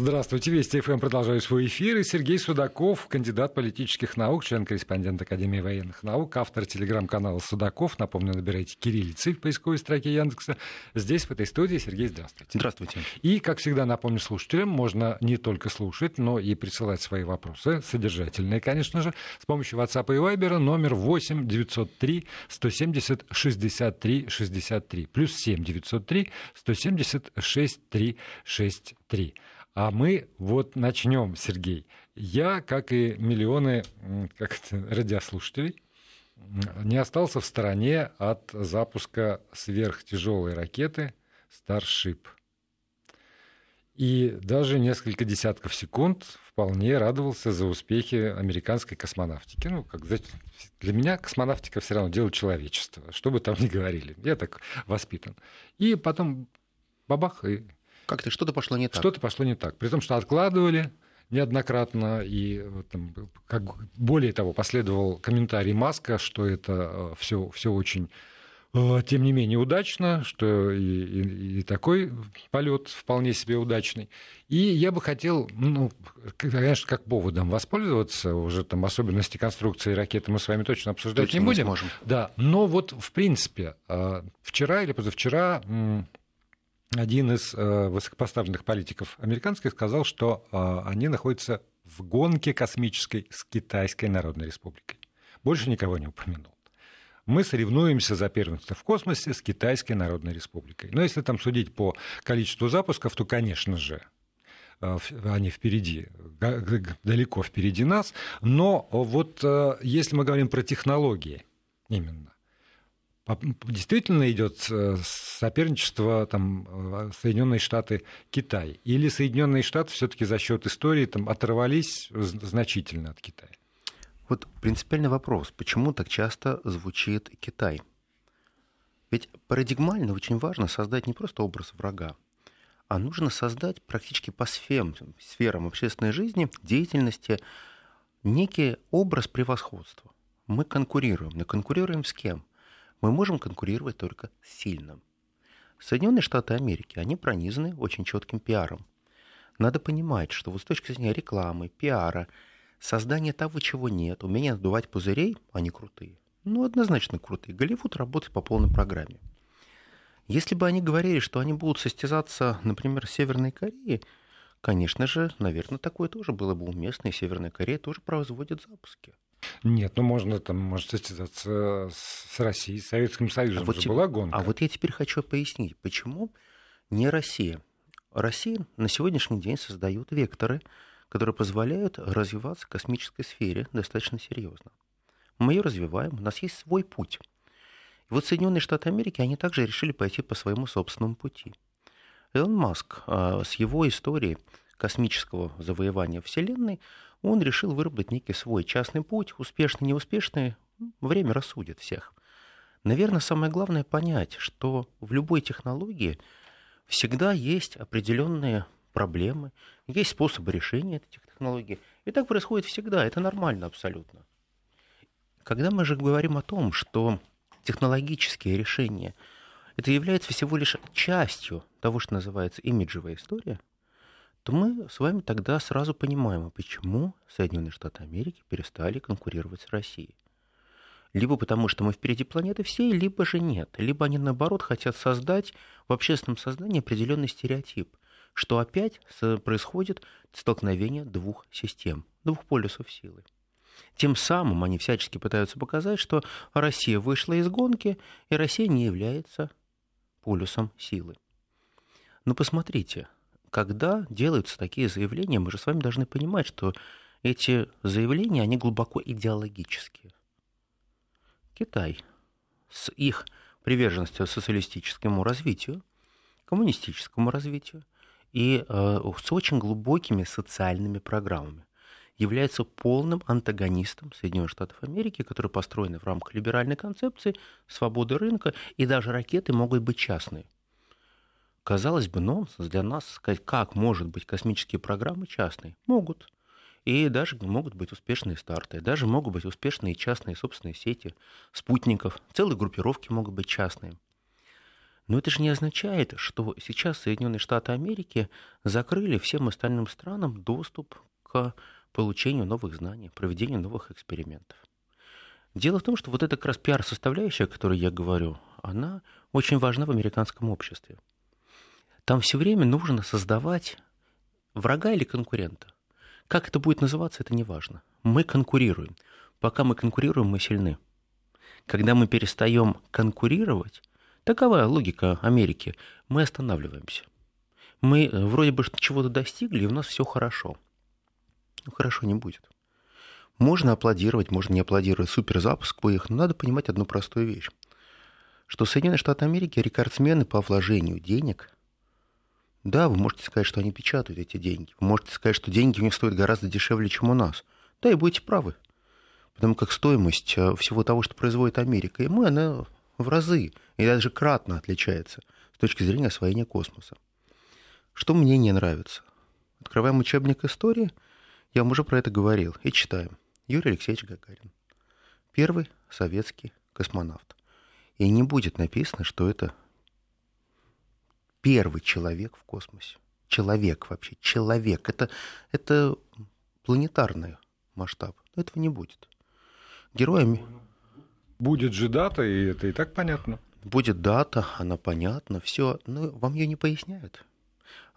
Здравствуйте, Вести ФМ продолжаю свой эфир. И Сергей Судаков, кандидат политических наук, член-корреспондент Академии военных наук, автор телеграм-канала Судаков. Напомню, набирайте кириллицы в поисковой строке Яндекса. Здесь, в этой студии. Сергей, здравствуйте. Здравствуйте. И, как всегда, напомню слушателям, можно не только слушать, но и присылать свои вопросы, содержательные, конечно же, с помощью WhatsApp и Viber номер 8 903 170 63 63 плюс 7 903 170 63 63. А мы вот начнем, Сергей. Я, как и миллионы как это, радиослушателей, не остался в стороне от запуска сверхтяжелой ракеты Starship. И даже несколько десятков секунд вполне радовался за успехи американской космонавтики. Ну, как для меня космонавтика все равно дело человечества, что бы там ни говорили. Я так воспитан. И потом бабах, и как-то что-то пошло не так. Что-то пошло не так. При том, что откладывали неоднократно, и там, как, более того, последовал комментарий Маска, что это все, э, все очень э, тем не менее удачно, что и, и, и такой полет вполне себе удачный. И я бы хотел, ну, конечно, как поводом воспользоваться, уже там особенности конструкции ракеты мы с вами точно обсуждать точно не будем. Сможем. Да, но вот в принципе э, вчера или позавчера один из э, высокопоставленных политиков американских сказал, что э, они находятся в гонке космической с Китайской Народной Республикой. Больше никого не упомянул. Мы соревнуемся за первенство в космосе с Китайской Народной Республикой. Но если там судить по количеству запусков, то, конечно же, э, они впереди, далеко впереди нас. Но вот если мы говорим про технологии именно, действительно идет соперничество там, э, Соединенные Штаты Китай? Или Соединенные Штаты все-таки за счет истории там, оторвались значительно от Китая? Вот принципиальный вопрос, почему так часто звучит Китай? Ведь парадигмально очень важно создать не просто образ врага, а нужно создать практически по сферам, сферам общественной жизни, деятельности некий образ превосходства. Мы конкурируем. Но конкурируем с кем? Мы можем конкурировать только с сильным. Соединенные Штаты Америки, они пронизаны очень четким пиаром. Надо понимать, что вот с точки зрения рекламы, пиара, создания того, чего нет, умение надувать пузырей, они крутые. Ну, однозначно крутые. Голливуд работает по полной программе. Если бы они говорили, что они будут состязаться, например, с Северной Кореей, конечно же, наверное, такое тоже было бы уместно, и Северная Корея тоже производит запуски. Нет, ну можно там, может, состязаться с Россией, с Советским Союзом. А вот же была гонка. А вот я теперь хочу пояснить, почему не Россия. Россия на сегодняшний день создает векторы, которые позволяют развиваться в космической сфере достаточно серьезно. Мы ее развиваем, у нас есть свой путь. И вот Соединенные Штаты Америки, они также решили пойти по своему собственному пути. Элон Маск а, с его историей космического завоевания Вселенной – он решил выработать некий свой частный путь, успешный, неуспешный, время рассудит всех. Наверное, самое главное понять, что в любой технологии всегда есть определенные проблемы, есть способы решения этих технологий. И так происходит всегда, это нормально абсолютно. Когда мы же говорим о том, что технологические решения это является всего лишь частью того, что называется имиджевая история, то мы с вами тогда сразу понимаем, а почему Соединенные Штаты Америки перестали конкурировать с Россией. Либо потому, что мы впереди планеты всей, либо же нет. Либо они, наоборот, хотят создать в общественном сознании определенный стереотип, что опять происходит столкновение двух систем, двух полюсов силы. Тем самым они всячески пытаются показать, что Россия вышла из гонки, и Россия не является полюсом силы. Но посмотрите, когда делаются такие заявления, мы же с вами должны понимать, что эти заявления, они глубоко идеологические. Китай с их приверженностью социалистическому развитию, коммунистическому развитию и э, с очень глубокими социальными программами является полным антагонистом Соединенных Штатов Америки, которые построены в рамках либеральной концепции, свободы рынка, и даже ракеты могут быть частные – Казалось бы, нонсенс для нас сказать, как может быть космические программы частные. Могут. И даже могут быть успешные старты, даже могут быть успешные частные собственные сети спутников, целые группировки могут быть частные. Но это же не означает, что сейчас Соединенные Штаты Америки закрыли всем остальным странам доступ к получению новых знаний, проведению новых экспериментов. Дело в том, что вот эта как раз пиар-составляющая, о которой я говорю, она очень важна в американском обществе. Там все время нужно создавать врага или конкурента. Как это будет называться, это не важно. Мы конкурируем. Пока мы конкурируем, мы сильны. Когда мы перестаем конкурировать, такова логика Америки, мы останавливаемся. Мы э, вроде бы чего-то достигли, и у нас все хорошо. Ну, хорошо не будет. Можно аплодировать, можно не аплодировать. Супер запуск их, но надо понимать одну простую вещь. Что Соединенные Штаты Америки рекордсмены по вложению денег. Да, вы можете сказать, что они печатают эти деньги. Вы можете сказать, что деньги у них стоят гораздо дешевле, чем у нас. Да, и будете правы. Потому как стоимость э, всего того, что производит Америка, и мы, она в разы и даже кратно отличается с точки зрения освоения космоса. Что мне не нравится? Открываем учебник истории, я вам уже про это говорил, и читаем. Юрий Алексеевич Гагарин. Первый советский космонавт. И не будет написано, что это первый человек в космосе. Человек вообще, человек. Это, это планетарный масштаб. Но этого не будет. Героями... Будет же дата, и это и так понятно. Будет дата, она понятна, все. Но вам ее не поясняют.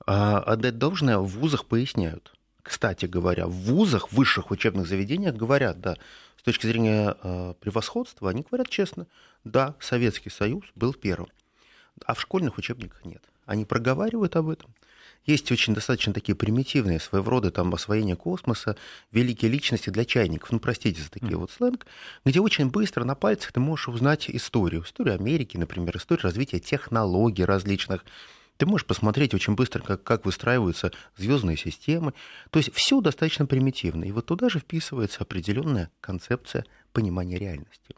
А отдать должное в вузах поясняют. Кстати говоря, в вузах, в высших учебных заведениях говорят, да, с точки зрения э, превосходства, они говорят честно, да, Советский Союз был первым. А в школьных учебниках нет. Они проговаривают об этом. Есть очень достаточно такие примитивные своего рода там освоение космоса, великие личности для чайников, ну, простите за такие mm. вот сленг, где очень быстро на пальцах ты можешь узнать историю. Историю Америки, например, историю развития технологий различных, ты можешь посмотреть очень быстро, как, как выстраиваются звездные системы. То есть все достаточно примитивно. И вот туда же вписывается определенная концепция понимания реальности.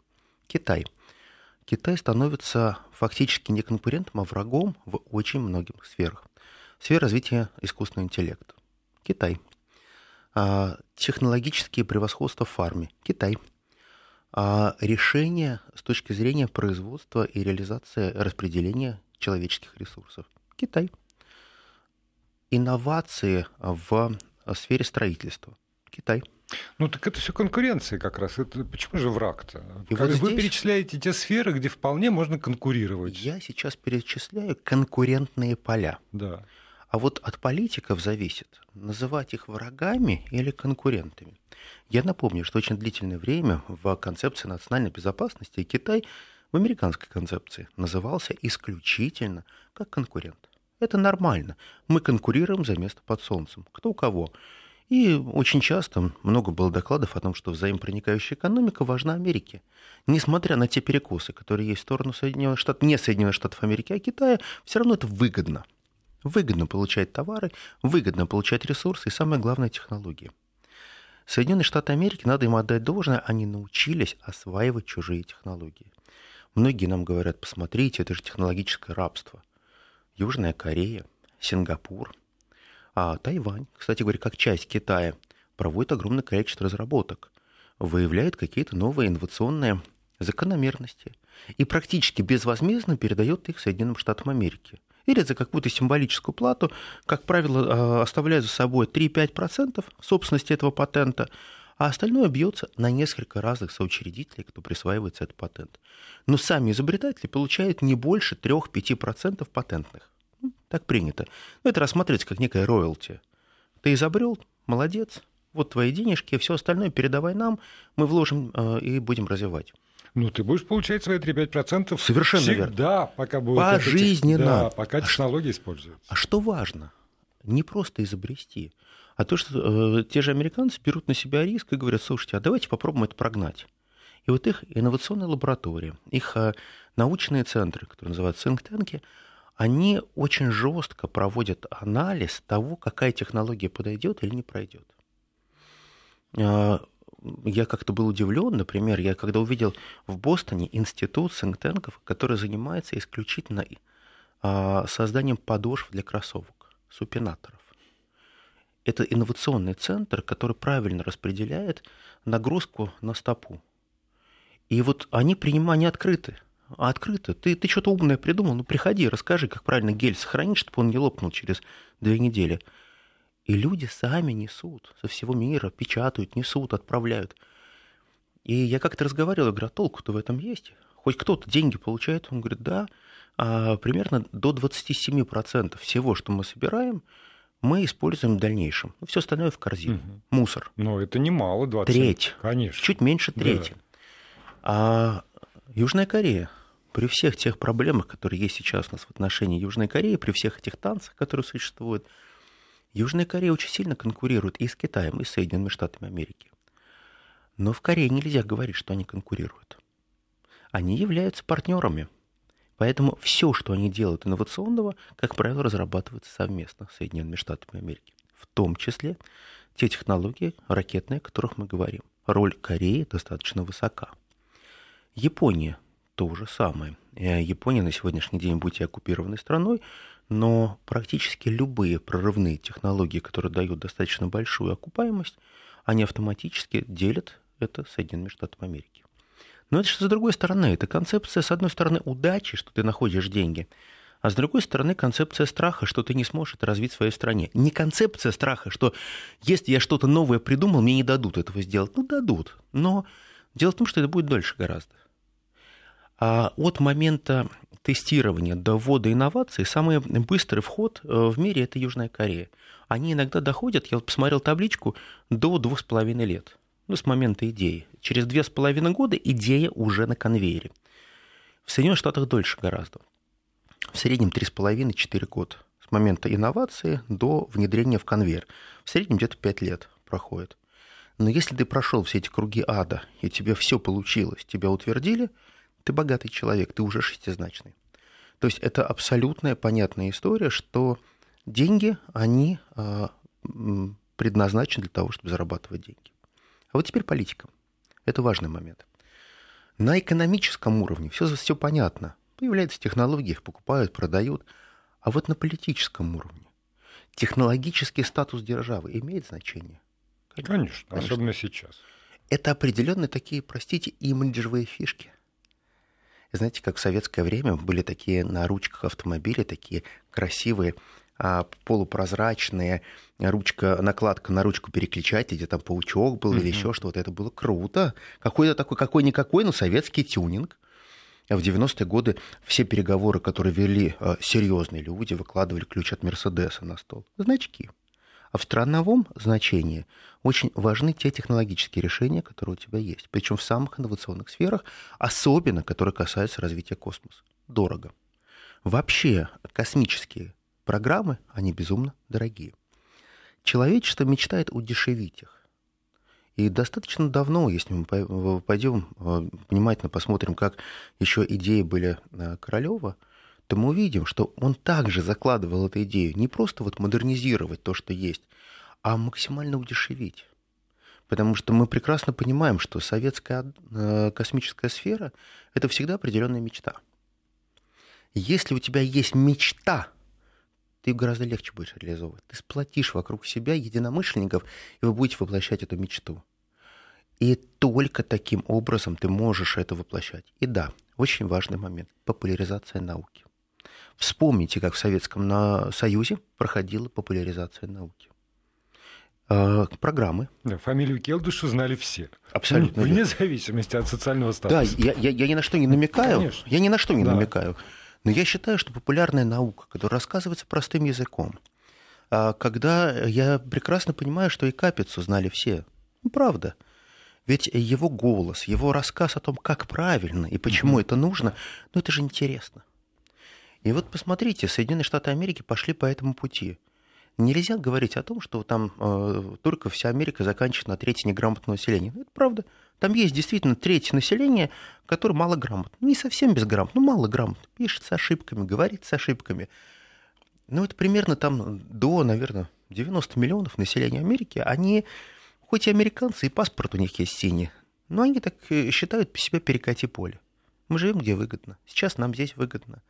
Китай. Китай становится фактически не конкурентом, а врагом в очень многих сферах. Сфера развития искусственного интеллекта. Китай. А, технологические превосходства в фарме. Китай. А, решения с точки зрения производства и реализации распределения человеческих ресурсов. Китай. Инновации в сфере строительства. Китай. Ну так это все конкуренция как раз. Это почему же враг-то? И вот Вы здесь... перечисляете те сферы, где вполне можно конкурировать. Я сейчас перечисляю конкурентные поля. Да. А вот от политиков зависит, называть их врагами или конкурентами. Я напомню, что очень длительное время в концепции национальной безопасности Китай в американской концепции назывался исключительно как конкурент. Это нормально. Мы конкурируем за место под солнцем. Кто у кого. И очень часто много было докладов о том, что взаимопроникающая экономика важна Америке. Несмотря на те перекосы, которые есть в сторону Соединенных Штатов, не Соединенных Штатов Америки, а Китая, все равно это выгодно. Выгодно получать товары, выгодно получать ресурсы и, самое главное, технологии. Соединенные Штаты Америки, надо им отдать должное, они научились осваивать чужие технологии. Многие нам говорят, посмотрите, это же технологическое рабство. Южная Корея, Сингапур, а Тайвань, кстати говоря, как часть Китая, проводит огромное количество разработок, выявляет какие-то новые инновационные закономерности и практически безвозмездно передает их Соединенным Штатам Америки. Или за какую-то символическую плату, как правило, а, оставляя за собой 3-5% собственности этого патента, а остальное бьется на несколько разных соучредителей, кто присваивается этот патент. Но сами изобретатели получают не больше 3-5% патентных. Ну, так принято. Но это рассматривается как некая роялти. Ты изобрел, молодец, вот твои денежки, все остальное передавай нам, мы вложим э, и будем развивать. Ну, ты будешь получать свои 3-5% Совершенно всегда, верно. пока будет Пожизненно. Да, пока технологии а используются. А что важно? Не просто изобрести, а то, что э, те же американцы берут на себя риск и говорят, слушайте, а давайте попробуем это прогнать. И вот их инновационные лаборатории, их э, научные центры, которые называются think они очень жестко проводят анализ того, какая технология подойдет или не пройдет. Э, я как-то был удивлен, например, я когда увидел в Бостоне институт сингтенков, который занимается исключительно э, созданием подошв для кроссовок, супинаторов это инновационный центр, который правильно распределяет нагрузку на стопу. И вот они принимают, они открыты. Открыто. Ты, ты что-то умное придумал, ну приходи, расскажи, как правильно гель сохранить, чтобы он не лопнул через две недели. И люди сами несут со всего мира, печатают, несут, отправляют. И я как-то разговаривал, говорю, а толку-то в этом есть? Хоть кто-то деньги получает? Он говорит, да, а примерно до 27% всего, что мы собираем, мы используем в дальнейшем. Ну, все остальное в корзину. Угу. Мусор. Но это немало, 20. Треть. Конечно. Чуть меньше трети. Да. А Южная Корея, при всех тех проблемах, которые есть сейчас у нас в отношении Южной Кореи, при всех этих танцах, которые существуют, Южная Корея очень сильно конкурирует и с Китаем, и с Соединенными Штатами Америки. Но в Корее нельзя говорить, что они конкурируют. Они являются партнерами. Поэтому все, что они делают инновационного, как правило, разрабатывается совместно с Соединенными Штатами Америки. В том числе те технологии ракетные, о которых мы говорим. Роль Кореи достаточно высока. Япония то же самое. Э, Япония на сегодняшний день, будь и оккупированной страной, но практически любые прорывные технологии, которые дают достаточно большую окупаемость, они автоматически делят это Соединенными Штатами Америки. Но это что с другой стороны, это концепция, с одной стороны, удачи, что ты находишь деньги, а с другой стороны, концепция страха, что ты не сможешь это развить в своей стране. Не концепция страха, что если я что-то новое придумал, мне не дадут этого сделать. Ну, дадут. Но дело в том, что это будет дольше гораздо. А от момента тестирования до ввода инноваций самый быстрый вход э, в мире – это Южная Корея. Они иногда доходят, я посмотрел табличку, до двух с половиной лет. Ну, с момента идеи. Через две с половиной года идея уже на конвейере. В Соединенных Штатах дольше гораздо. В среднем три с половиной четыре года. С момента инновации до внедрения в конвейер. В среднем где-то пять лет проходит. Но если ты прошел все эти круги ада, и тебе все получилось, тебя утвердили – ты богатый человек, ты уже шестизначный. То есть это абсолютная понятная история, что деньги, они а, предназначены для того, чтобы зарабатывать деньги. А вот теперь политика. Это важный момент. На экономическом уровне все, все понятно. Появляются технологии, их покупают, продают. А вот на политическом уровне технологический статус державы имеет значение? Конечно, Конечно. особенно сейчас. Это определенные такие, простите, имиджевые фишки – знаете, как в советское время были такие на ручках автомобиля, такие красивые, а, полупрозрачные, ручка, накладка на ручку переключатель, где там паучок был mm-hmm. или еще что-то. Это было круто. Какой-то такой, какой-никакой, но советский тюнинг. В 90-е годы все переговоры, которые вели а, серьезные люди, выкладывали ключ от Мерседеса на стол. Значки. А в страновом значении очень важны те технологические решения, которые у тебя есть. Причем в самых инновационных сферах, особенно которые касаются развития космоса. Дорого. Вообще космические программы, они безумно дорогие. Человечество мечтает удешевить их. И достаточно давно, если мы пойдем э, внимательно посмотрим, как еще идеи были э, Королева, то мы увидим, что он также закладывал эту идею не просто вот модернизировать то, что есть, а максимально удешевить. Потому что мы прекрасно понимаем, что советская э, космическая сфера – это всегда определенная мечта. Если у тебя есть мечта, ты гораздо легче будешь реализовывать. Ты сплотишь вокруг себя единомышленников, и вы будете воплощать эту мечту. И только таким образом ты можешь это воплощать. И да, очень важный момент – популяризация науки. Вспомните, как в Советском Союзе проходила популяризация науки. А, программы. Да, фамилию Келдыша знали все. Абсолютно. Ну, вне зависимости от социального статуса. Да, я, я, я ни на что не намекаю. Конечно. Я ни на что не да. намекаю. Но я считаю, что популярная наука, которая рассказывается простым языком, а, когда я прекрасно понимаю, что и Капицу знали все. Ну, правда. Ведь его голос, его рассказ о том, как правильно и почему mm-hmm. это нужно, ну это же интересно. И вот посмотрите, Соединенные Штаты Америки пошли по этому пути. Нельзя говорить о том, что там э, только вся Америка заканчивает на трети неграмотного населения. Это правда. Там есть действительно треть населения, которое малограмотно. Не совсем безграмотно, но малограмотно. Пишет с ошибками, говорит с ошибками. Ну, это примерно там до, наверное, 90 миллионов населения Америки. Они, хоть и американцы, и паспорт у них есть синий, но они так э, считают себя перекати поле. Мы живем где выгодно. Сейчас нам здесь выгодно.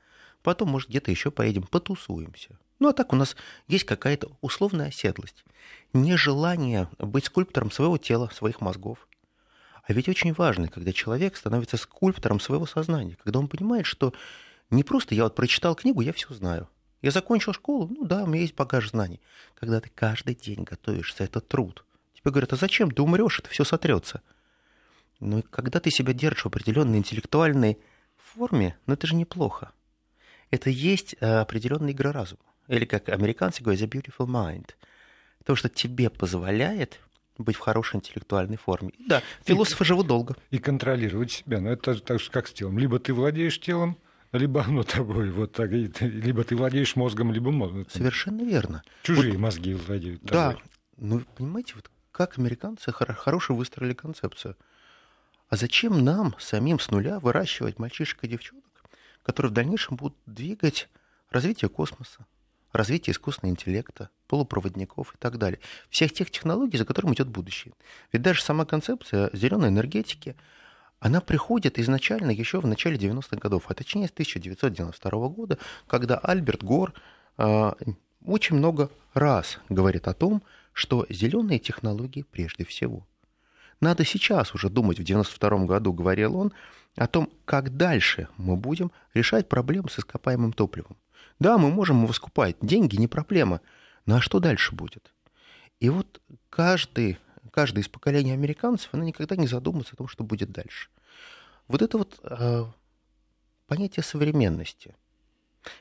Потом, может, где-то еще поедем, потусуемся. Ну, а так у нас есть какая-то условная оседлость. Нежелание быть скульптором своего тела, своих мозгов. А ведь очень важно, когда человек становится скульптором своего сознания, когда он понимает, что не просто я вот прочитал книгу, я все знаю. Я закончил школу, ну да, у меня есть багаж знаний. Когда ты каждый день готовишься, это труд. Тебе говорят, а зачем? Ты умрешь, это все сотрется. Но когда ты себя держишь в определенной интеллектуальной форме, ну это же неплохо. Это есть э, определенная игра разума. Или, как американцы говорят, the beautiful mind. То, что тебе позволяет быть в хорошей интеллектуальной форме. Да, философы и, живут долго. И контролировать себя. Но это так же, как с телом. Либо ты владеешь телом, либо оно тобой. Вот так, либо ты владеешь мозгом, либо мозгом. Совершенно верно. Чужие вот, мозги владеют тобой. Да. Ну, понимаете, вот как американцы хорошо выстроили концепцию. А зачем нам самим с нуля выращивать мальчишек и девчонок, которые в дальнейшем будут двигать развитие космоса, развитие искусственного интеллекта, полупроводников и так далее. Всех тех технологий, за которым идет будущее. Ведь даже сама концепция зеленой энергетики, она приходит изначально еще в начале 90-х годов, а точнее с 1992 года, когда Альберт Гор э, очень много раз говорит о том, что зеленые технологии прежде всего. Надо сейчас уже думать, в 92 году говорил он, о том, как дальше мы будем решать проблемы с ископаемым топливом. Да, мы можем его скупать, деньги не проблема, но а что дальше будет? И вот каждый, каждый из поколений американцев, она никогда не задумывается о том, что будет дальше. Вот это вот э, понятие современности.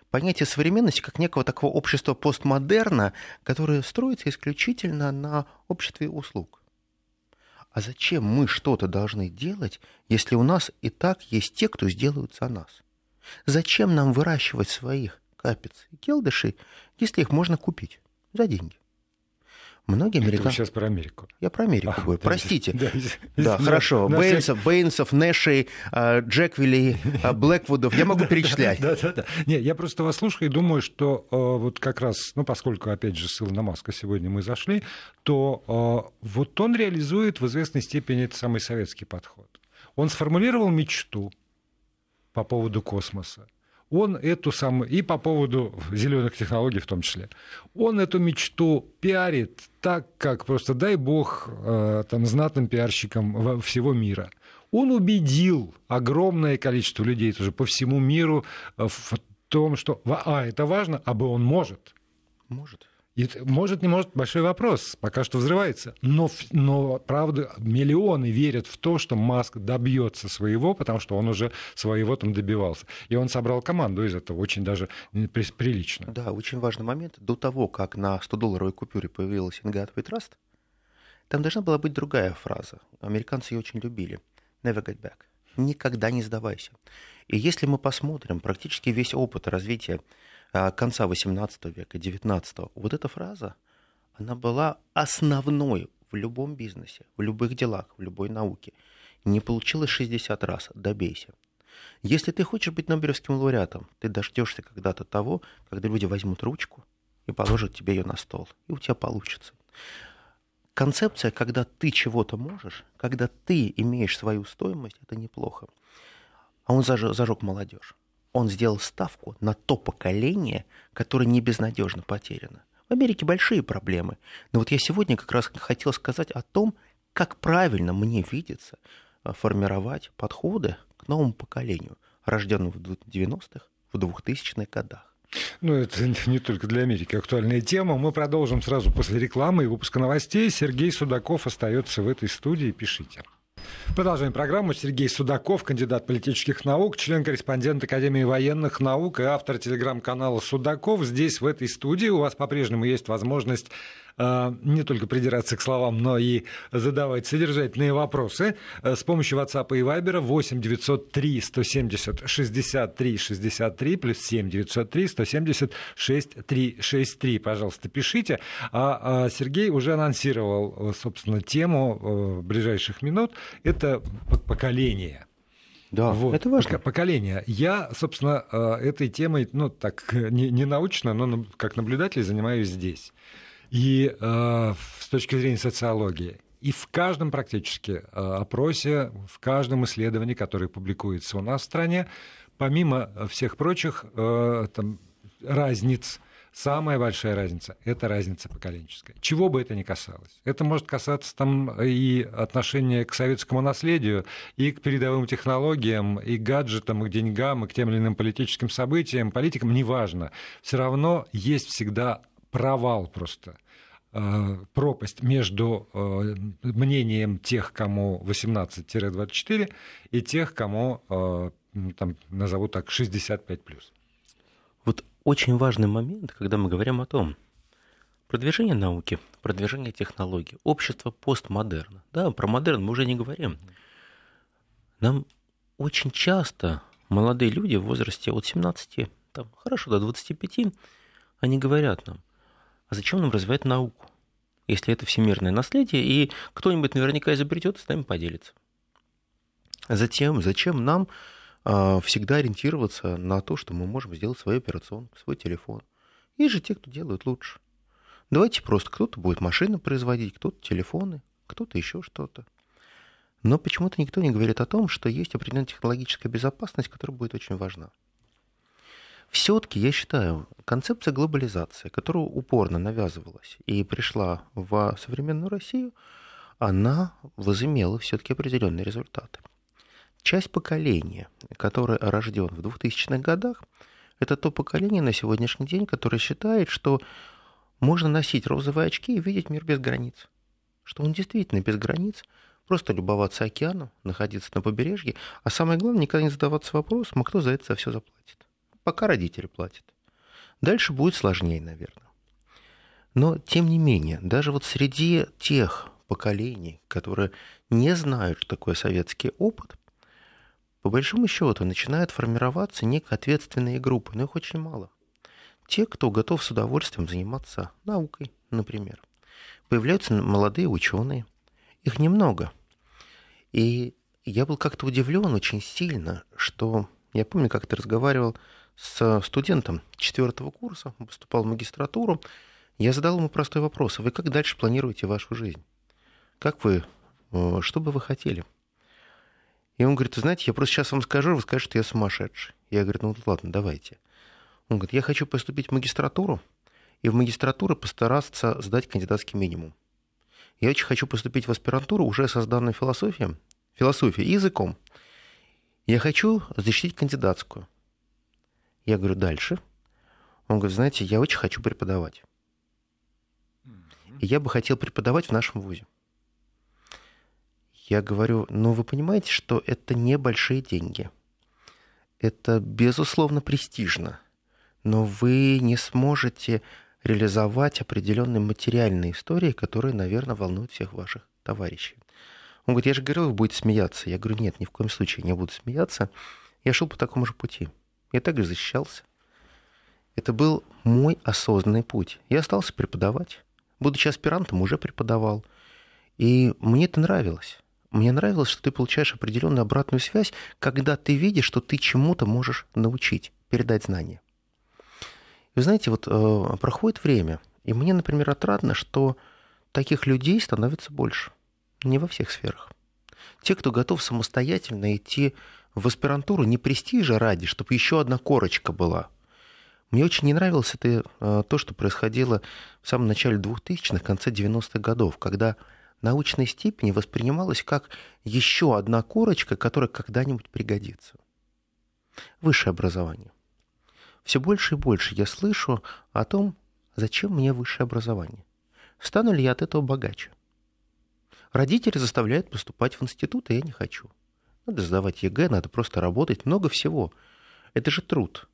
Понятие современности как некого такого общества постмодерна, которое строится исключительно на обществе услуг. А зачем мы что-то должны делать, если у нас и так есть те, кто сделают за нас? Зачем нам выращивать своих капец и келдышей, если их можно купить за деньги? Многие американцы... сейчас про Америку. Я про Америку а, говорю. Да, Простите. Да, да, да хорошо. Да, Бейнсов, Бейнсов, Нэшей, а, Джеквилли, а, Блэквудов. Я могу перечислять. Да, да, да. Не, я просто вас слушаю и думаю, что вот как раз, ну, поскольку, опять же, ссылка на Маска сегодня мы зашли, то вот он реализует в известной степени этот самый советский подход. Он сформулировал мечту по поводу космоса он эту самую, и по поводу зеленых технологий в том числе, он эту мечту пиарит так, как просто дай бог э, там, знатным пиарщикам всего мира. Он убедил огромное количество людей тоже по всему миру э, в том, что а, это важно, а б, он может. Может. И может, не может, большой вопрос, пока что взрывается. Но, но, правда, миллионы верят в то, что Маск добьется своего, потому что он уже своего там добивался. И он собрал команду из этого, очень даже прилично. Да, очень важный момент. До того, как на 100-долларовой купюре появилась Ingatway Trust, там должна была быть другая фраза. Американцы ее очень любили. Never get back. Никогда не сдавайся. И если мы посмотрим практически весь опыт развития конца XVIII века, XIX, вот эта фраза, она была основной в любом бизнесе, в любых делах, в любой науке. Не получилось 60 раз, добейся. Если ты хочешь быть Нобелевским лауреатом, ты дождешься когда-то того, когда люди возьмут ручку и положат тебе ее на стол, и у тебя получится. Концепция, когда ты чего-то можешь, когда ты имеешь свою стоимость, это неплохо. А он зажег молодежь он сделал ставку на то поколение, которое не безнадежно потеряно. В Америке большие проблемы. Но вот я сегодня как раз хотел сказать о том, как правильно мне видится э, формировать подходы к новому поколению, рожденному в 90-х, в 2000-х годах. Ну, это не только для Америки актуальная тема. Мы продолжим сразу после рекламы и выпуска новостей. Сергей Судаков остается в этой студии. Пишите. Продолжаем программу. Сергей Судаков, кандидат политических наук, член-корреспондент Академии военных наук и автор телеграм-канала Судаков. Здесь, в этой студии, у вас по-прежнему есть возможность не только придираться к словам, но и задавать содержательные вопросы э, с помощью WhatsApp и Viber 8 903 170 63 63 плюс 7 903 170 6363. Пожалуйста, пишите. А, а Сергей уже анонсировал, э, собственно, тему ближайших минут. Это поколение. Да, вот. это важно. Поколение. Я, собственно, этой темой, ну, так, не, не научно, но как наблюдатель занимаюсь здесь и э, с точки зрения социологии. И в каждом практически э, опросе, в каждом исследовании, которое публикуется у нас в стране, помимо всех прочих э, там, разниц, Самая большая разница – это разница поколенческая. Чего бы это ни касалось. Это может касаться там и отношения к советскому наследию, и к передовым технологиям, и к гаджетам, и к деньгам, и к тем или иным политическим событиям, политикам, неважно. Все равно есть всегда провал просто э, пропасть между э, мнением тех, кому 18-24, и тех, кому, э, там, назову так, 65+. Вот очень важный момент, когда мы говорим о том, продвижение науки, продвижение технологий, общество постмодерна. Да, про модерн мы уже не говорим. Нам очень часто молодые люди в возрасте от 17, там, хорошо, до 25, они говорят нам, зачем нам развивать науку, если это всемирное наследие, и кто-нибудь наверняка изобретет и с нами поделится. Затем, зачем нам а, всегда ориентироваться на то, что мы можем сделать свою операционку, свой телефон. Есть же те, кто делают лучше. Давайте просто кто-то будет машины производить, кто-то телефоны, кто-то еще что-то. Но почему-то никто не говорит о том, что есть определенная технологическая безопасность, которая будет очень важна. Все-таки, я считаю, концепция глобализации, которая упорно навязывалась и пришла в современную Россию, она возымела все-таки определенные результаты часть поколения, которое рожден в 2000-х годах, это то поколение на сегодняшний день, которое считает, что можно носить розовые очки и видеть мир без границ. Что он действительно без границ, просто любоваться океаном, находиться на побережье, а самое главное, никогда не задаваться вопросом, а кто за это все заплатит. Пока родители платят. Дальше будет сложнее, наверное. Но, тем не менее, даже вот среди тех поколений, которые не знают, что такое советский опыт, по большому счету начинают формироваться некие ответственные группы, но их очень мало. Те, кто готов с удовольствием заниматься наукой, например. Появляются молодые ученые. Их немного. И я был как-то удивлен очень сильно, что я помню, как ты разговаривал с студентом четвертого курса, он поступал в магистратуру. Я задал ему простой вопрос. Вы как дальше планируете вашу жизнь? Как вы, э, что бы вы хотели? И он говорит, знаете, я просто сейчас вам скажу, вы скажете, что я сумасшедший. Я говорю, ну ладно, давайте. Он говорит, я хочу поступить в магистратуру, и в магистратуру постараться сдать кандидатский минимум. Я очень хочу поступить в аспирантуру уже со сданной философией, философией и языком. Я хочу защитить кандидатскую. Я говорю, дальше. Он говорит, знаете, я очень хочу преподавать. И я бы хотел преподавать в нашем вузе. Я говорю, ну вы понимаете, что это небольшие деньги. Это, безусловно, престижно. Но вы не сможете реализовать определенные материальные истории, которые, наверное, волнуют всех ваших товарищей. Он говорит, я же говорил, вы будете смеяться. Я говорю, нет, ни в коем случае не буду смеяться. Я шел по такому же пути. Я также защищался. Это был мой осознанный путь. Я остался преподавать. Будучи аспирантом, уже преподавал. И мне это нравилось. Мне нравилось, что ты получаешь определенную обратную связь, когда ты видишь, что ты чему-то можешь научить, передать знания. Вы знаете, вот э, проходит время, и мне, например, отрадно, что таких людей становится больше. Не во всех сферах. Те, кто готов самостоятельно идти в аспирантуру не престижа ради, чтобы еще одна корочка была. Мне очень не нравилось это, э, то, что происходило в самом начале 2000-х, конце 90-х годов, когда научной степени воспринималась как еще одна корочка, которая когда-нибудь пригодится. Высшее образование. Все больше и больше я слышу о том, зачем мне высшее образование. Стану ли я от этого богаче? Родители заставляют поступать в институт, а я не хочу. Надо сдавать ЕГЭ, надо просто работать, много всего. Это же труд.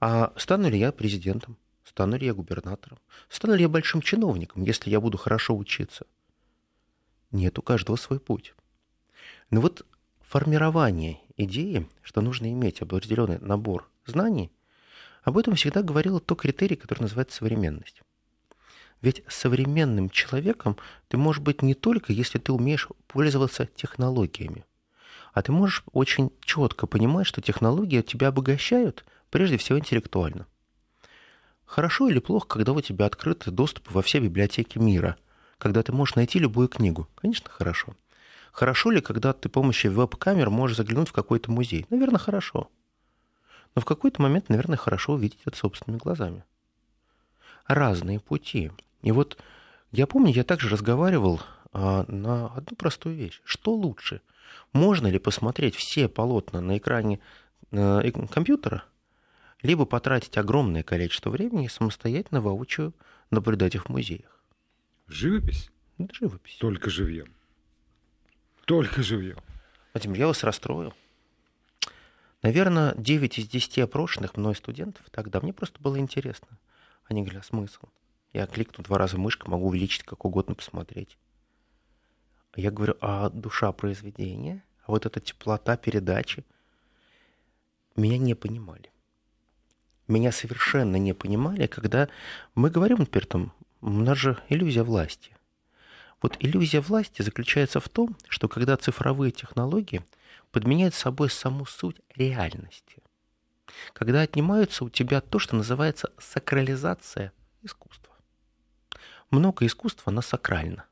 А стану ли я президентом? Стану ли я губернатором? Стану ли я большим чиновником, если я буду хорошо учиться? Нет, у каждого свой путь. Но вот формирование идеи, что нужно иметь определенный набор знаний, об этом всегда говорил то критерий, который называется современность. Ведь современным человеком ты можешь быть не только, если ты умеешь пользоваться технологиями, а ты можешь очень четко понимать, что технологии тебя обогащают, прежде всего интеллектуально. Хорошо или плохо, когда у тебя открыт доступ во все библиотеки мира – когда ты можешь найти любую книгу? Конечно, хорошо. Хорошо ли, когда ты с помощью веб-камер можешь заглянуть в какой-то музей? Наверное, хорошо. Но в какой-то момент, наверное, хорошо увидеть это собственными глазами. разные пути. И вот я помню, я также разговаривал а, на одну простую вещь. Что лучше? Можно ли посмотреть все полотна на экране э, компьютера, либо потратить огромное количество времени самостоятельно воочию наблюдать их в музеях? Живопись? Да, живопись. Только живьем. Только живьем. Вадим, я вас расстрою. Наверное, 9 из 10 опрошенных мной студентов тогда, мне просто было интересно. Они говорят, а смысл? Я кликну два раза мышкой, могу увеличить, как угодно посмотреть. Я говорю, а душа произведения, а вот эта теплота передачи, меня не понимали. Меня совершенно не понимали, когда мы говорим, например, там, у нас же иллюзия власти. Вот иллюзия власти заключается в том, что когда цифровые технологии подменяют собой саму суть реальности, когда отнимаются у тебя то, что называется сакрализация искусства. Много искусства, оно сакрально.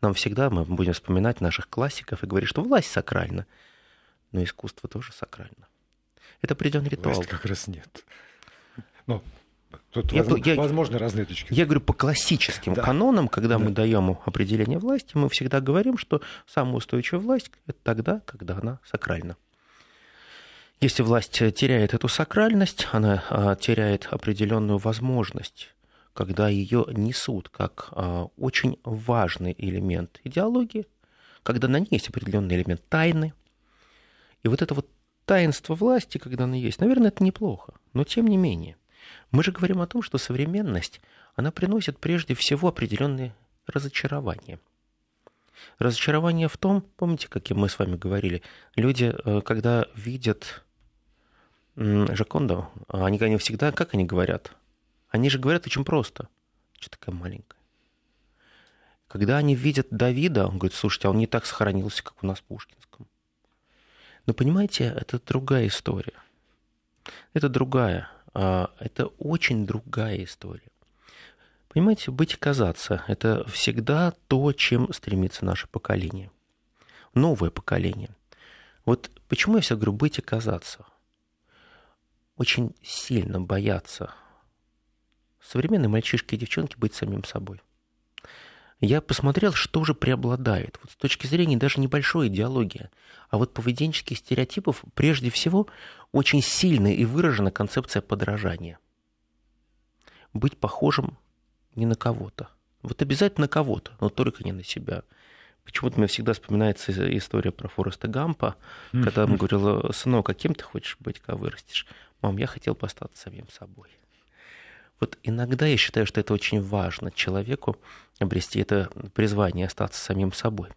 Нам всегда, мы будем вспоминать наших классиков и говорить, что власть сакральна, но искусство тоже сакрально. Это определенный ритуал. Власть как раз нет. Но Тут я, возможно, я, возможно разные точки. Я говорю по классическим да. канонам, когда да. мы даем определение власти, мы всегда говорим, что самая устойчивая власть это тогда, когда она сакральна. Если власть теряет эту сакральность, она а, теряет определенную возможность, когда ее несут как а, очень важный элемент идеологии, когда на ней есть определенный элемент тайны. И вот это вот таинство власти, когда она есть, наверное, это неплохо, но тем не менее – мы же говорим о том, что современность, она приносит прежде всего определенные разочарования. Разочарование в том, помните, как мы с вами говорили, люди, э, когда видят Жакондо, они, они всегда, как они говорят? Они же говорят очень просто. Что такая маленькая? Когда они видят Давида, он говорит, слушайте, а он не так сохранился, как у нас в Пушкинском. Но понимаете, это другая история. Это другая. А, это очень другая история. Понимаете, быть и казаться – это всегда то, чем стремится наше поколение. Новое поколение. Вот почему я все говорю «быть и казаться»? Очень сильно боятся современные мальчишки и девчонки быть самим собой. Я посмотрел, что же преобладает. Вот с точки зрения даже небольшой идеологии. А вот поведенческих стереотипов прежде всего очень сильная и выражена концепция подражания. Быть похожим не на кого-то. Вот обязательно на кого-то, но только не на себя. Почему-то мне всегда вспоминается история про Фореста Гампа, когда он говорил, сынок, каким ты хочешь быть, когда вырастешь? Мам, я хотел бы остаться самим собой. Вот иногда я считаю, что это очень важно человеку обрести это призвание, остаться самим собой.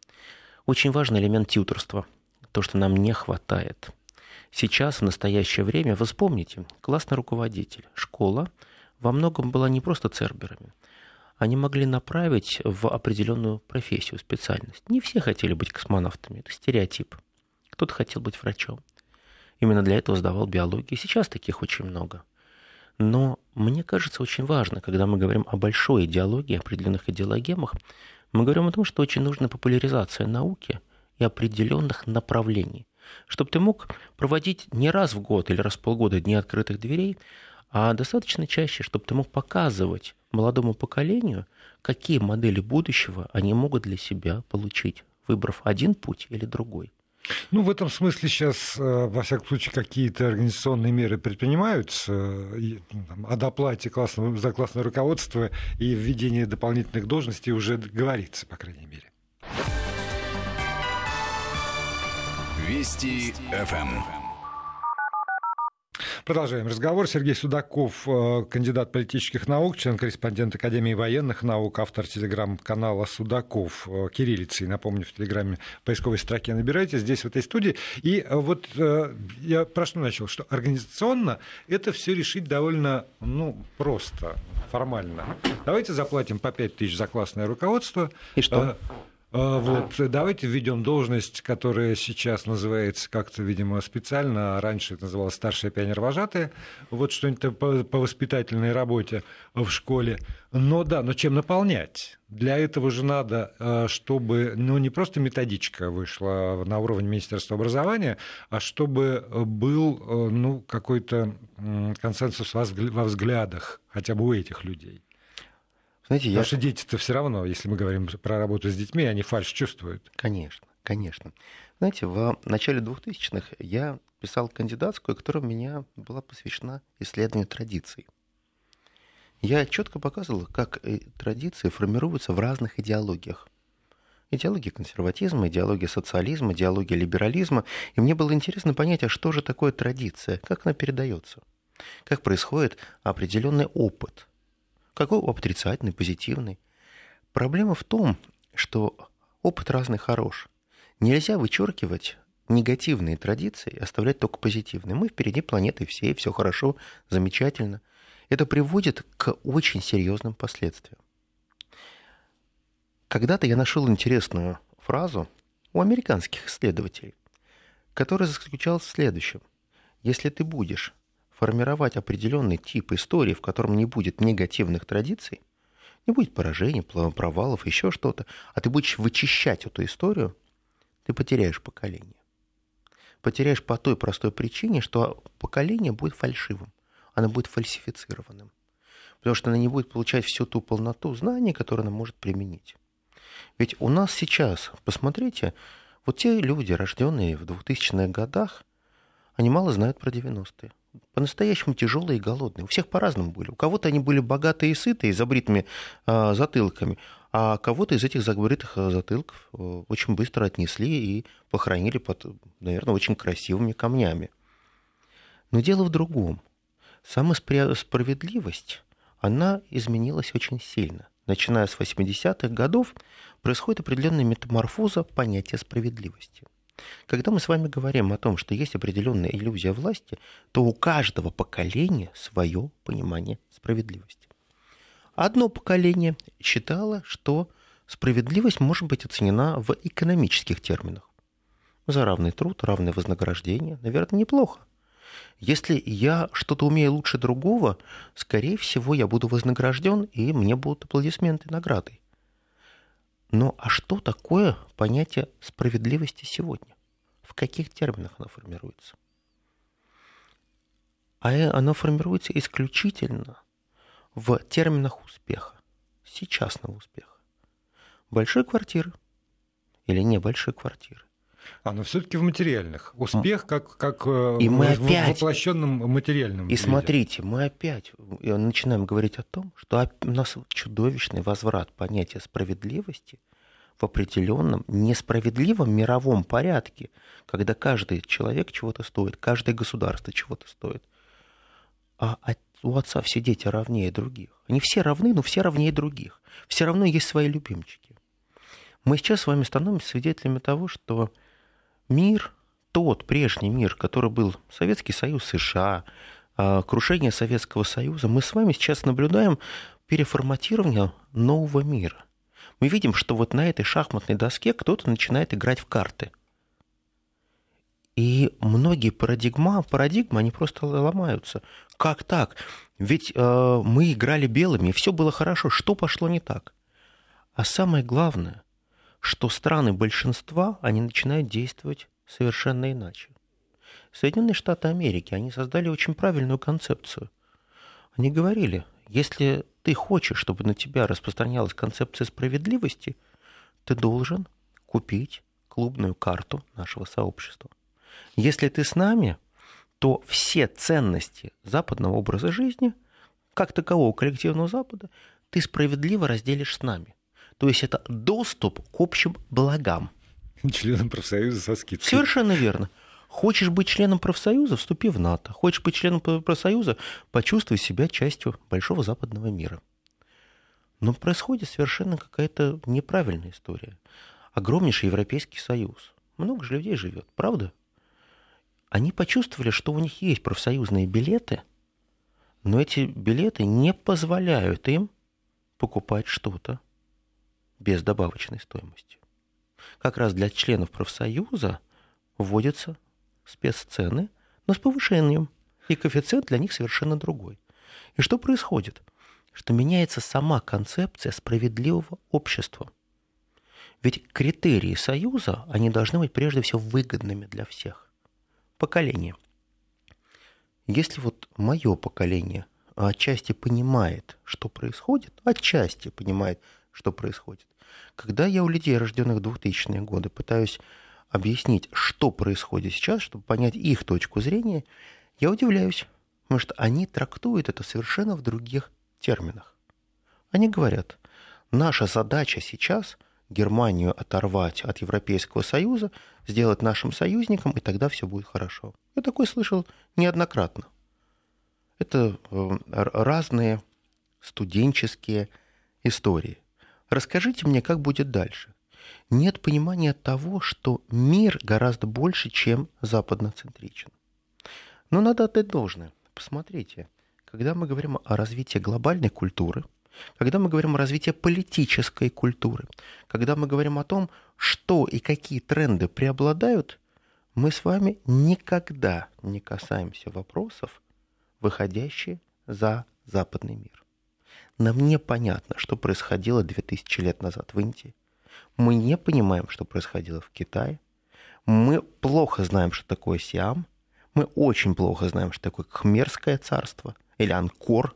Очень важный элемент тьюторства, то, что нам не хватает. Сейчас, в настоящее время, вы вспомните, классный руководитель, школа во многом была не просто церберами. Они могли направить в определенную профессию, специальность. Не все хотели быть космонавтами, это стереотип. Кто-то хотел быть врачом. Именно для этого сдавал биологию. Сейчас таких очень много. Но мне кажется очень важно, когда мы говорим о большой идеологии, определенных идеологемах, мы говорим о том, что очень нужна популяризация науки и определенных направлений, чтобы ты мог проводить не раз в год или раз в полгода дни открытых дверей, а достаточно чаще, чтобы ты мог показывать молодому поколению, какие модели будущего они могут для себя получить, выбрав один путь или другой. Ну, в этом смысле сейчас, э, во всяком случае, какие-то организационные меры предпринимаются ну, там, о доплате классного, за классное руководство и введении дополнительных должностей уже говорится, по крайней мере. Вести ФМ. Продолжаем разговор. Сергей Судаков, э, кандидат политических наук, член-корреспондент Академии военных наук, автор телеграм-канала Судаков э, кириллицей. Напомню, в телеграме поисковой строке набирайте здесь, в этой студии. И э, вот я про что начал, что организационно это все решить довольно ну, просто, формально. Давайте заплатим по 5 тысяч за классное руководство. И что? А, вот, давайте введем должность, которая сейчас называется как-то, видимо, специально, а раньше это называлось старшая пионер-вожатая, вот что-нибудь по, по воспитательной работе в школе. Но да, но чем наполнять? Для этого же надо, а, чтобы, ну, не просто методичка вышла на уровне Министерства образования, а чтобы был, а, ну, какой-то консенсус во взглядах хотя бы у этих людей. Знаете, Потому я... что дети-то все равно, если мы говорим про работу с детьми, они фальш чувствуют. Конечно, конечно. Знаете, в начале 2000-х я писал кандидатскую, которая у меня была посвящена исследованию традиций. Я четко показывал, как э, традиции формируются в разных идеологиях. Идеология консерватизма, идеология социализма, идеология либерализма. И мне было интересно понять, а что же такое традиция, как она передается, как происходит определенный опыт. Какой отрицательный, позитивный. Проблема в том, что опыт разный хорош. Нельзя вычеркивать негативные традиции, оставлять только позитивные. Мы впереди планеты всей, все хорошо, замечательно. Это приводит к очень серьезным последствиям. Когда-то я нашел интересную фразу у американских исследователей, которая заключалась в следующем. Если ты будешь формировать определенный тип истории, в котором не будет негативных традиций, не будет поражений, провалов, еще что-то, а ты будешь вычищать эту историю, ты потеряешь поколение. Потеряешь по той простой причине, что поколение будет фальшивым она будет фальсифицированным. Потому что она не будет получать всю ту полноту знаний, которую она может применить. Ведь у нас сейчас, посмотрите, вот те люди, рожденные в 2000-х годах, они мало знают про 90-е. По-настоящему тяжелые и голодные. У всех по-разному были. У кого-то они были богатые и сытые, забритыми э, затылками, а кого-то из этих забритых а, затылков э, очень быстро отнесли и похоронили под, наверное, очень красивыми камнями. Но дело в другом. Самосправедливость, она изменилась очень сильно. Начиная с 80-х годов происходит определенная метаморфоза понятия справедливости. Когда мы с вами говорим о том, что есть определенная иллюзия власти, то у каждого поколения свое понимание справедливости. Одно поколение считало, что справедливость может быть оценена в экономических терминах. За равный труд, равное вознаграждение, наверное, неплохо. Если я что-то умею лучше другого, скорее всего, я буду вознагражден, и мне будут аплодисменты наградой. Но а что такое понятие справедливости сегодня? В каких терминах оно формируется? А э, оно формируется исключительно в терминах успеха, сейчасного успеха. Большой квартиры или небольшой квартиры, а, но все-таки в материальных. Успех как, как э, и мы в, опять... воплощенном материальном. И виде. смотрите, мы опять начинаем говорить о том, что у нас чудовищный возврат понятия справедливости в определенном несправедливом мировом порядке, когда каждый человек чего-то стоит, каждое государство чего-то стоит. А у отца все дети равнее других. Они все равны, но все равнее других. Все равно есть свои любимчики. Мы сейчас с вами становимся свидетелями того, что мир, тот прежний мир, который был Советский Союз, США, а, крушение Советского Союза, мы с вами сейчас наблюдаем переформатирование нового мира. Мы видим, что вот на этой шахматной доске кто-то начинает играть в карты. И многие парадигма, парадигмы, они просто ломаются. Как так? Ведь э, мы играли белыми, все было хорошо. Что пошло не так? А самое главное, что страны большинства, они начинают действовать совершенно иначе. Соединенные Штаты Америки, они создали очень правильную концепцию. Они говорили, если ты хочешь, чтобы на тебя распространялась концепция справедливости, ты должен купить клубную карту нашего сообщества. Если ты с нами, то все ценности западного образа жизни, как такового коллективного Запада, ты справедливо разделишь с нами. То есть это доступ к общим благам. Членом профсоюза со скидкой. Совершенно верно. Хочешь быть членом профсоюза, вступи в НАТО. Хочешь быть членом профсоюза, почувствуй себя частью большого западного мира. Но происходит совершенно какая-то неправильная история. Огромнейший Европейский Союз. Много же людей живет, правда? Они почувствовали, что у них есть профсоюзные билеты, но эти билеты не позволяют им покупать что-то без добавочной стоимости. Как раз для членов профсоюза вводятся спеццены, но с повышением, и коэффициент для них совершенно другой. И что происходит? Что меняется сама концепция справедливого общества. Ведь критерии союза, они должны быть прежде всего выгодными для всех. Поколение. Если вот мое поколение отчасти понимает, что происходит, отчасти понимает, что происходит. Когда я у людей, рожденных в 2000-е годы, пытаюсь объяснить, что происходит сейчас, чтобы понять их точку зрения, я удивляюсь, потому что они трактуют это совершенно в других терминах. Они говорят, наша задача сейчас Германию оторвать от Европейского Союза, сделать нашим союзником, и тогда все будет хорошо. Я такое слышал неоднократно. Это э, разные студенческие истории. Расскажите мне, как будет дальше. Нет понимания того, что мир гораздо больше, чем западноцентричен. Но надо отдать должное. Посмотрите, когда мы говорим о развитии глобальной культуры, когда мы говорим о развитии политической культуры, когда мы говорим о том, что и какие тренды преобладают, мы с вами никогда не касаемся вопросов, выходящие за западный мир. Нам непонятно, что происходило 2000 лет назад в Индии. Мы не понимаем, что происходило в Китае. Мы плохо знаем, что такое Сиам. Мы очень плохо знаем, что такое Khmerское царство или Анкор,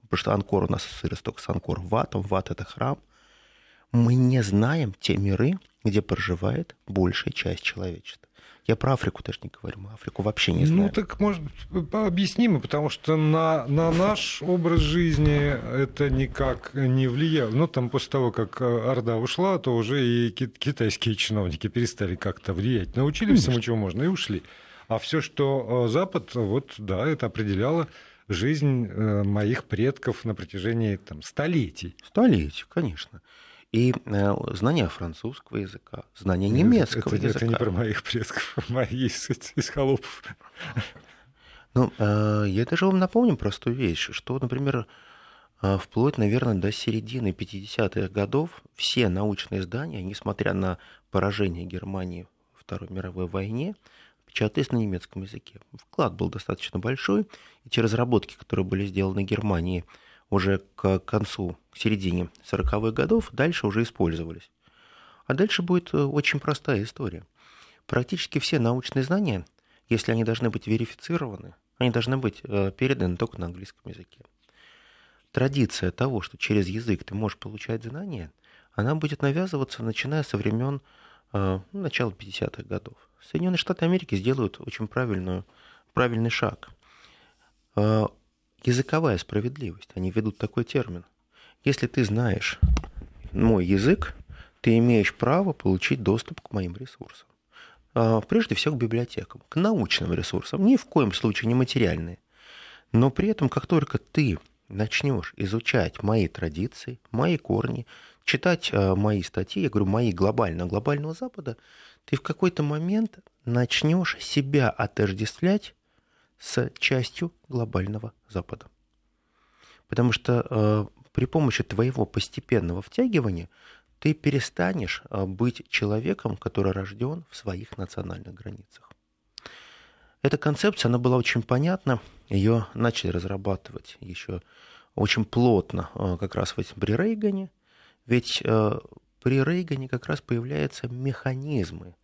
потому что Анкор у нас ассоциируется только с Анкор Ватом, Ват — это храм. Мы не знаем те миры, где проживает большая часть человечества. Я про Африку даже не говорю, мы Африку вообще не знаем. Ну, так, может, объяснимо, потому что на, на наш образ жизни это никак не влияло. Ну, там после того, как Орда ушла, то уже и китайские чиновники перестали как-то влиять. Научили всему, чего можно, и ушли. А все, что э, Запад, вот, да, это определяло жизнь э, моих предков на протяжении там, столетий. Столетий, конечно и э, знание французского языка, знание немецкого это, языка. Это не про моих предков, а мои из, из холопов. Ну, э, я даже вам напомню простую вещь, что, например, э, вплоть, наверное, до середины 50-х годов все научные издания, несмотря на поражение Германии во Второй мировой войне, печатались на немецком языке. Вклад был достаточно большой, и те разработки, которые были сделаны Германией уже к концу, к середине 40-х годов, дальше уже использовались. А дальше будет э, очень простая история. Практически все научные знания, если они должны быть верифицированы, они должны быть э, переданы только на английском языке. Традиция того, что через язык ты можешь получать знания, она будет навязываться, начиная со времен ну, начала 50-х годов. Соединенные Штаты Америки сделают очень правильную, правильный шаг языковая справедливость. Они ведут такой термин. Если ты знаешь мой язык, ты имеешь право получить доступ к моим ресурсам. А, прежде всего к библиотекам, к научным ресурсам, ни в коем случае не материальные. Но при этом, как только ты начнешь изучать мои традиции, мои корни, читать а, мои статьи, я говорю, мои глобально, глобального Запада, ты в какой-то момент начнешь себя отождествлять с частью глобального Запада. Потому что э, при помощи твоего постепенного втягивания ты перестанешь э, быть человеком, который рожден в своих национальных границах. Эта концепция, она была очень понятна, ее начали разрабатывать еще очень плотно э, как раз в при Рейгане, ведь э, при Рейгане как раз появляются механизмы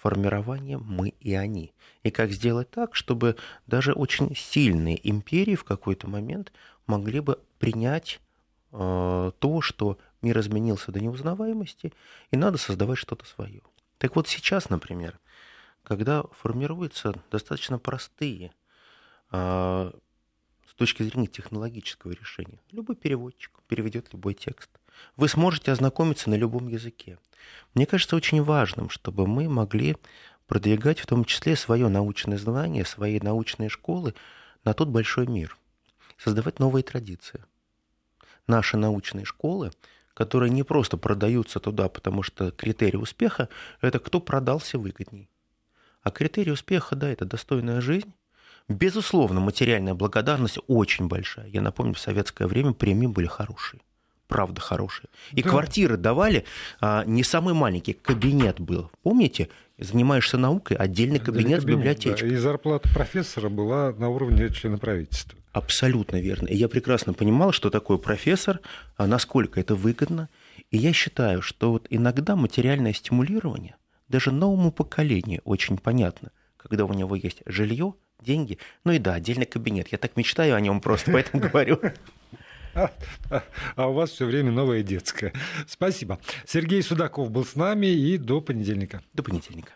формирование «мы и они». И как сделать так, чтобы даже очень сильные империи в какой-то момент могли бы принять э, то, что мир изменился до неузнаваемости, и надо создавать что-то свое. Так вот сейчас, например, когда формируются достаточно простые э, точки зрения технологического решения, любой переводчик переведет любой текст – вы сможете ознакомиться на любом языке. Мне кажется очень важным, чтобы мы могли продвигать в том числе свое научное знание, свои научные школы на тот большой мир, создавать новые традиции. Наши научные школы, которые не просто продаются туда, потому что критерий успеха – это кто продался выгодней. А критерий успеха, да, это достойная жизнь, Безусловно, материальная благодарность очень большая. Я напомню, в советское время премии были хорошие правда хорошие. И да. квартиры давали а, не самый маленький, кабинет был. Помните? Занимаешься наукой, отдельный кабинет, кабинет библиотечка. Да, и зарплата профессора была на уровне члена правительства. Абсолютно верно. И я прекрасно понимал, что такое профессор, а насколько это выгодно. И я считаю, что вот иногда материальное стимулирование даже новому поколению очень понятно. Когда у него есть жилье, деньги. Ну и да, отдельный кабинет. Я так мечтаю о нем просто, поэтому говорю. А у вас все время новое детское. Спасибо. Сергей Судаков был с нами и до понедельника. До понедельника.